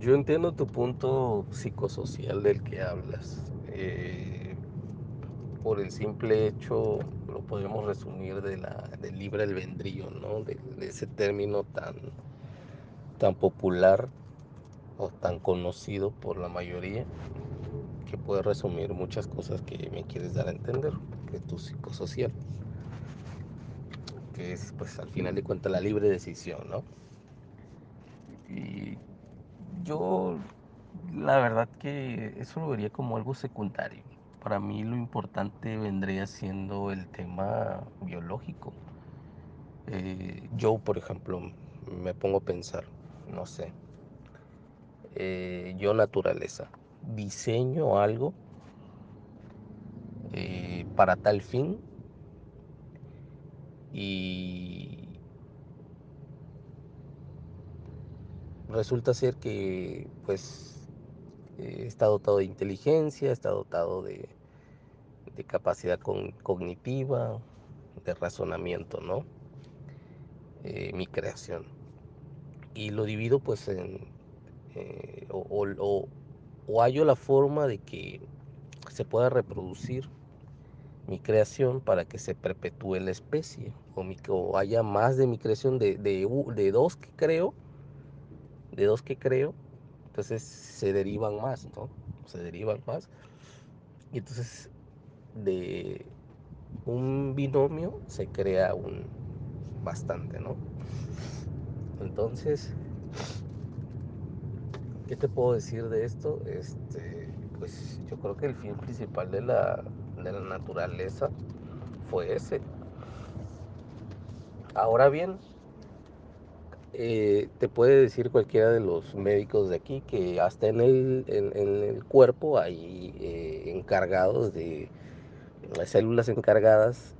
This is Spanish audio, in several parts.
Yo entiendo tu punto psicosocial del que hablas. Eh, por el simple hecho, lo podemos resumir de la, del libre albedrío, ¿no? De, de, ese término tan, tan popular o tan conocido por la mayoría, que puede resumir muchas cosas que me quieres dar a entender, que tu psicosocial, que es pues al final de cuentas la libre decisión, ¿no? Y yo la verdad que eso lo vería como algo secundario. Para mí lo importante vendría siendo el tema biológico. Eh, yo, por ejemplo, me pongo a pensar, no sé, eh, yo naturaleza, diseño algo eh, para tal fin y resulta ser que pues eh, está dotado de inteligencia, está dotado de, de capacidad cognitiva, de razonamiento, ¿no? Eh, mi creación. Y lo divido pues en, eh, o, o, o hallo la forma de que se pueda reproducir mi creación para que se perpetúe la especie o, mi, haya más de mi creación de, de, de, dos que creo de dos que creo entonces se derivan más no se derivan más y entonces de un binomio se crea un bastante no entonces ¿qué te puedo decir de esto? Este, pues yo creo que el fin principal de la, de la naturaleza fue ese. Ahora bien, eh, te puede decir cualquiera de los médicos de aquí que hasta en el, cuerpo hay eh, encargados de células encargadas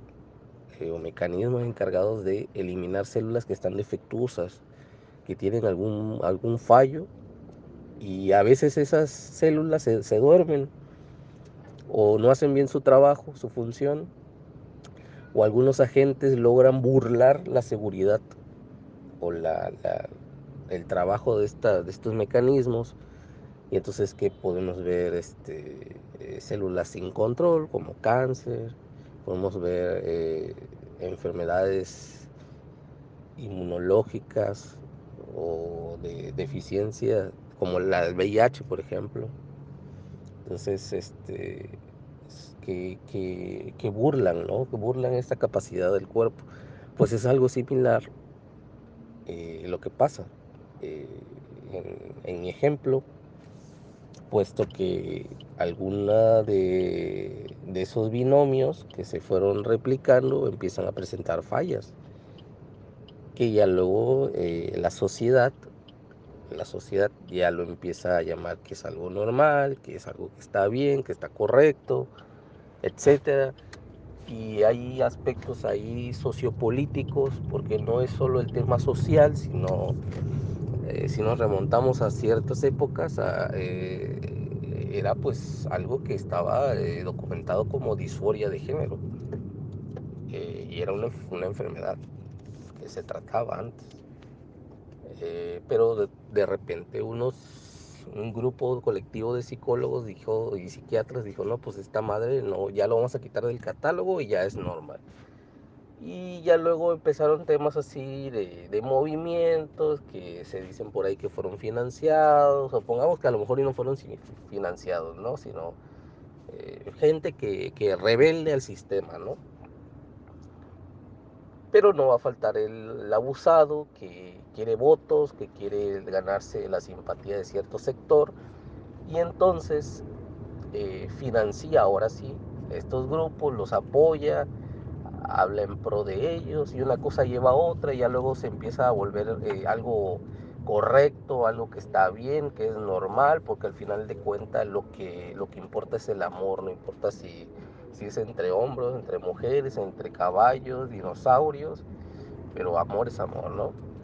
eh, o mecanismos encargados de eliminar células que están defectuosas, que tienen algún, algún fallo y a veces esas células se, duermen o no hacen bien su trabajo, su función, o algunos agentes logran burlar la seguridad o la, la, el trabajo de, esta, de, estos mecanismos y entonces que podemos ver este, eh, células sin control como cáncer, podemos ver eh, enfermedades inmunológicas o de deficiencia como la VIH, por ejemplo. Entonces, este, que, que, burlan, ¿no? Que burlan esta capacidad del cuerpo. Pues es algo similar eh, lo que pasa. Eh, en, en, mi ejemplo, puesto que alguna de, de esos binomios que se fueron replicando empiezan a presentar fallas que ya luego eh, la sociedad la sociedad ya lo empieza a llamar que es algo normal, que es algo que está bien, que está correcto, etcétera. Y hay aspectos ahí sociopolíticos, porque no es solo el tema social, sino eh, si nos remontamos a ciertas épocas, eh, era pues algo que estaba eh, documentado como disforia de género. Y era una, una enfermedad que se trataba antes. Pero de, de, repente unos, un grupo colectivo de psicólogos dijo, y psiquiatras dijo, no, pues esta madre no, ya lo vamos a quitar del catálogo y ya es normal. Y ya luego empezaron temas así de, de movimientos que se dicen por ahí que fueron financiados, o pongamos que a lo mejor no fueron financiados, ¿no? Sino eh, gente que, que rebelde al sistema, ¿no? Pero no va a faltar el, abusado que quiere votos, que quiere ganarse la simpatía de cierto sector y entonces eh, financia ahora sí estos grupos, los apoya, habla en pro de ellos y una cosa lleva a otra y ya luego se empieza a volver eh, algo correcto, algo que está bien, que es normal, porque al final de cuentas lo que, lo que importa es el amor, no importa si si es entre hombres, entre mujeres, entre caballos, dinosaurios, pero amor es amor, ¿no?